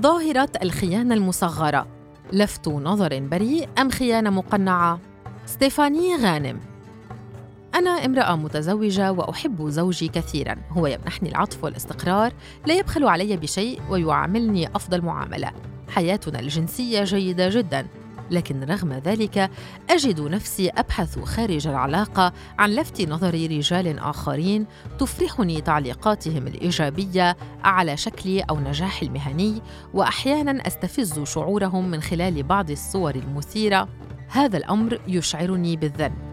ظاهرة الخيانة المصغرة لفت نظر بريء أم خيانة مقنعة؟ ستيفاني غانم أنا امرأة متزوجة وأحب زوجي كثيراً، هو يمنحني العطف والاستقرار، لا يبخل علي بشيء ويعاملني أفضل معاملة. حياتنا الجنسية جيدة جداً، لكن رغم ذلك أجد نفسي أبحث خارج العلاقة عن لفت نظر رجال آخرين تفرحني تعليقاتهم الإيجابية على شكلي أو نجاحي المهني، وأحياناً أستفز شعورهم من خلال بعض الصور المثيرة. هذا الأمر يشعرني بالذنب.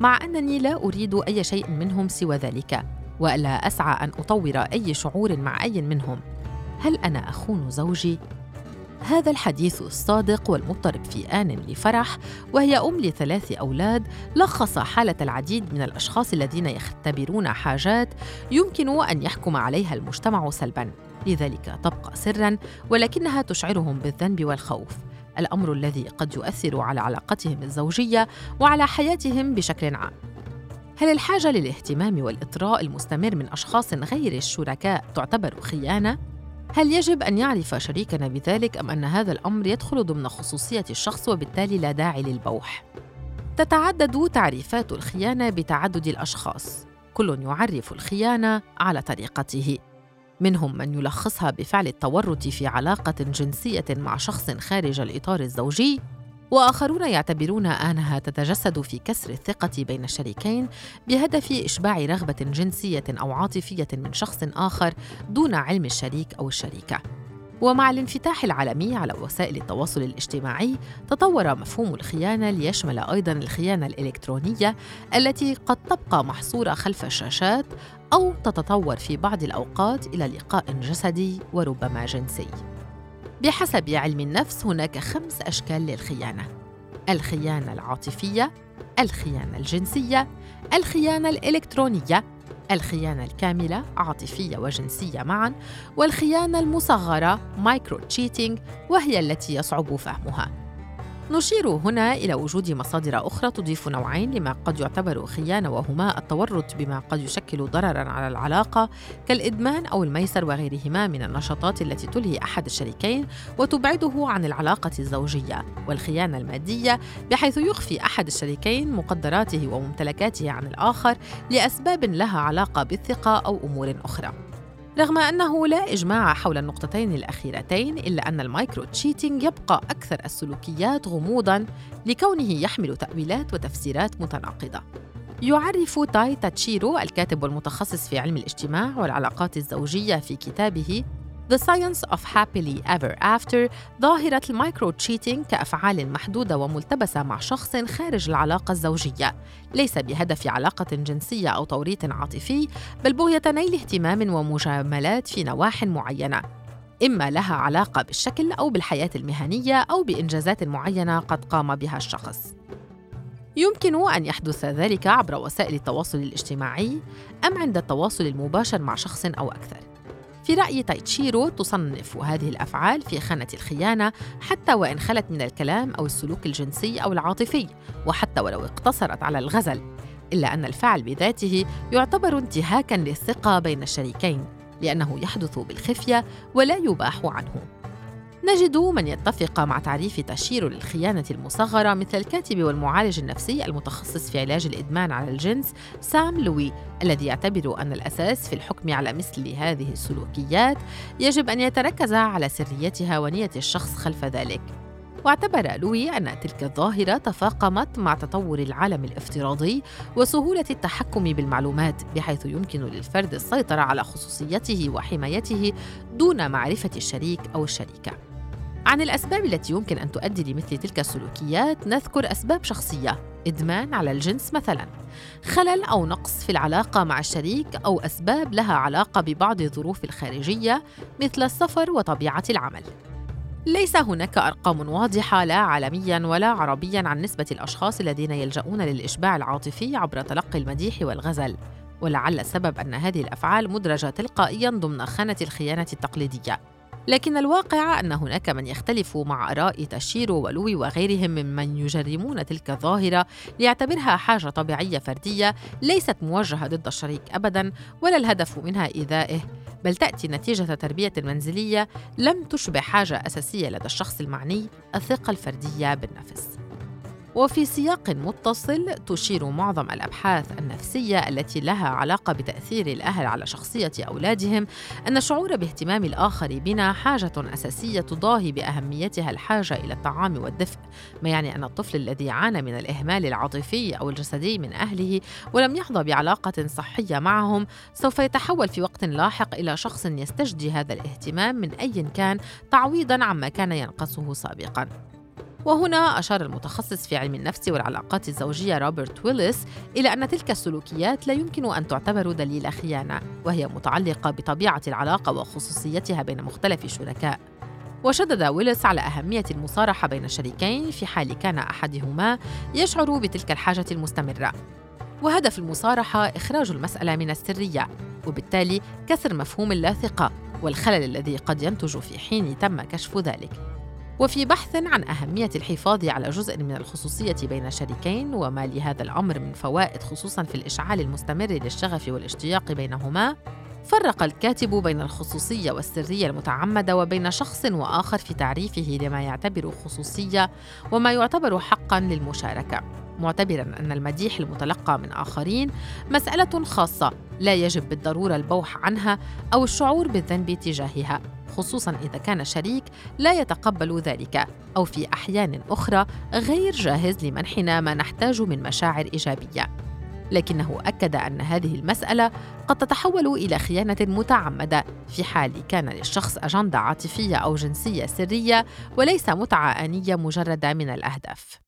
مع أنني لا أريد أي شيء منهم سوى ذلك وألا أسعى أن أطور أي شعور مع أي منهم هل أنا أخون زوجي؟ هذا الحديث الصادق والمضطرب في آن لفرح وهي أم لثلاث أولاد لخص حالة العديد من الأشخاص الذين يختبرون حاجات يمكن أن يحكم عليها المجتمع سلباً. لذلك تبقى سراً ولكنها تشعرهم بالذنب والخوف. الأمر الذي قد يؤثر على علاقتهم الزوجية وعلى حياتهم بشكل عام. هل الحاجة للاهتمام والإطراء المستمر من أشخاص غير الشركاء تعتبر خيانة؟ هل يجب أن يعرف شريكنا بذلك أم أن هذا الأمر يدخل ضمن خصوصية الشخص وبالتالي لا داعي للبوح؟ تتعدد تعريفات الخيانة بتعدد الأشخاص. كل يعرف الخيانة على طريقته. منهم من يلخصها بفعل التورط في علاقة جنسية مع شخص خارج الإطار الزوجي وآخرون يعتبرون آنها تتجسد في كسر الثقة بين الشريكين بهدف إشباع رغبة جنسية أو عاطفية من شخص آخر دون علم الشريك أو الشريكة. ومع الانفتاح العالمي على وسائل التواصل الاجتماعي تطور مفهوم الخيانة ليشمل أيضا الخيانة الإلكترونية التي قد تبقى محصورة خلف الشاشات أو تتطور في بعض الأوقات إلى لقاء جسدي وربما جنسي. بحسب علم النفس هناك خمس أشكال للخيانة. الخيانة العاطفية الخيانة الجنسية الخيانة الإلكترونية الخيانة الكاملة عاطفية وجنسية معا والخيانة المصغرة micro-cheating وهي التي يصعب فهمها. نشير هنا إلى وجود مصادر أخرى تضيف نوعين لما قد يعتبر خيانة وهما التورط بما قد يشكل ضررا على العلاقة كالإدمان أو الميسر وغيرهما من النشاطات التي تلهي أحد الشريكين وتبعده عن العلاقة الزوجية والخيانة المادية بحيث يخفي أحد الشريكين مقدراته وممتلكاته عن الآخر لأسباب لها علاقة بالثقة أو أمور أخرى. رغم أنه لا إجماع حول النقطتين الأخيرتين إلا أن ال micro-cheating يبقى أكثر السلوكيات غموضاً لكونه يحمل تأويلات وتفسيرات متناقضة. يعرف تاي تاتشيرو الكاتب والمتخصص في علم الاجتماع والعلاقات الزوجية في كتابه The Science of Happily Ever After ظاهرة ال micro-cheating كأفعال محدودة وملتبسة مع شخص خارج العلاقة الزوجية. ليس بهدف علاقة جنسية أو توريط عاطفي بل بغية نيل اهتمام ومجاملات في نواح معينة. إما لها علاقة بالشكل أو بالحياة المهنية أو بإنجازات معينة قد قام بها الشخص. يمكن أن يحدث ذلك عبر وسائل التواصل الاجتماعي أم عند التواصل المباشر مع شخص أو أكثر؟ في رأي تايتشيرو تصنف هذه الأفعال في خانة الخيانة حتى وإن خلت من الكلام أو السلوك الجنسي أو العاطفي وحتى ولو اقتصرت على الغزل إلا أن الفعل بذاته يعتبر انتهاكاً للثقة بين الشريكين لأنه يحدث بالخفية ولا يباح عنه. نجد من يتفق مع تعريف تشير للخيانة المصغرة مثل الكاتب والمعالج النفسي المتخصص في علاج الإدمان على الجنس سام لوي الذي يعتبر أن الأساس في الحكم على مثل هذه السلوكيات يجب أن يتركز على سريتها ونية الشخص خلف ذلك. واعتبر لوي أن تلك الظاهرة تفاقمت مع تطور العالم الافتراضي وسهولة التحكم بالمعلومات بحيث يمكن للفرد السيطرة على خصوصيته وحمايته دون معرفة الشريك أو الشريكة. عن الأسباب التي يمكن أن تؤدي لمثل تلك السلوكيات نذكر أسباب شخصية إدمان على الجنس مثلاً. خلل أو نقص في العلاقة مع الشريك أو أسباب لها علاقة ببعض الظروف الخارجية مثل السفر وطبيعة العمل. ليس هناك أرقام واضحة لا عالميا ولا عربيا عن نسبة الأشخاص الذين يلجؤون للإشباع العاطفي عبر تلقي المديح والغزل. ولعل السبب أن هذه الأفعال مدرجة تلقائيا ضمن خانة الخيانة التقليدية. لكن الواقع أن هناك من يختلف مع آراء تشيرو ولوي وغيرهم ممن يجرمون تلك الظاهرة ليعتبرها حاجة طبيعية فردية ليست موجهة ضد الشريك أبدا ولا الهدف منها إيذائه بل تأتي نتيجة تربية منزلية لم تشبع حاجة أساسية لدى الشخص المعني الثقة الفردية بالنفس. وفي سياق متصل تشير معظم الأبحاث النفسية التي لها علاقة بتأثير الأهل على شخصية أولادهم أن الشعور باهتمام الآخر بنا حاجة أساسية تضاهي بأهميتها الحاجة إلى الطعام والدفء ما يعني أن الطفل الذي عانى من الإهمال العاطفي أو الجسدي من أهله ولم يحظى بعلاقة صحية معهم سوف يتحول في وقت لاحق إلى شخص يستجدي هذا الاهتمام من أي كان تعويضا عما كان ينقصه سابقا. وهنا أشار المتخصص في علم النفس والعلاقات الزوجية روبرت ويلس إلى أن تلك السلوكيات لا يمكن أن تعتبر دليل خيانة وهي متعلقة بطبيعة العلاقة وخصوصيتها بين مختلف الشركاء وشدد ويلس على أهمية المصارحة بين الشريكين في حال كان أحدهما يشعر بتلك الحاجة المستمرة. وهدف المصارحة إخراج المسألة من السرية وبالتالي كسر مفهوم اللاثقة والخلل الذي قد ينتج في حين تم كشف ذلك. وفي بحث عن أهمية الحفاظ على جزء من الخصوصية بين شريكين وما لهذا الأمر من فوائد خصوصا في الإشعال المستمر للشغف والاشتياق بينهما. فرق الكاتب بين الخصوصية والسرية المتعمدة وبين شخص وآخر في تعريفه لما يعتبر خصوصية وما يعتبر حقا للمشاركة. معتبرا أن المديح المتلقى من آخرين مسألة خاصة لا يجب بالضرورة البوح عنها أو الشعور بالذنب تجاهها. خصوصا إذا كان الشريك لا يتقبل ذلك أو في أحيان أخرى غير جاهز لمنحنا ما نحتاج من مشاعر إيجابية. لكنه أكد أن هذه المسألة قد تتحول إلى خيانة متعمدة. في حال كان للشخص أجندة عاطفية أو جنسية سرية وليس متعة آنية مجردة من الأهداف.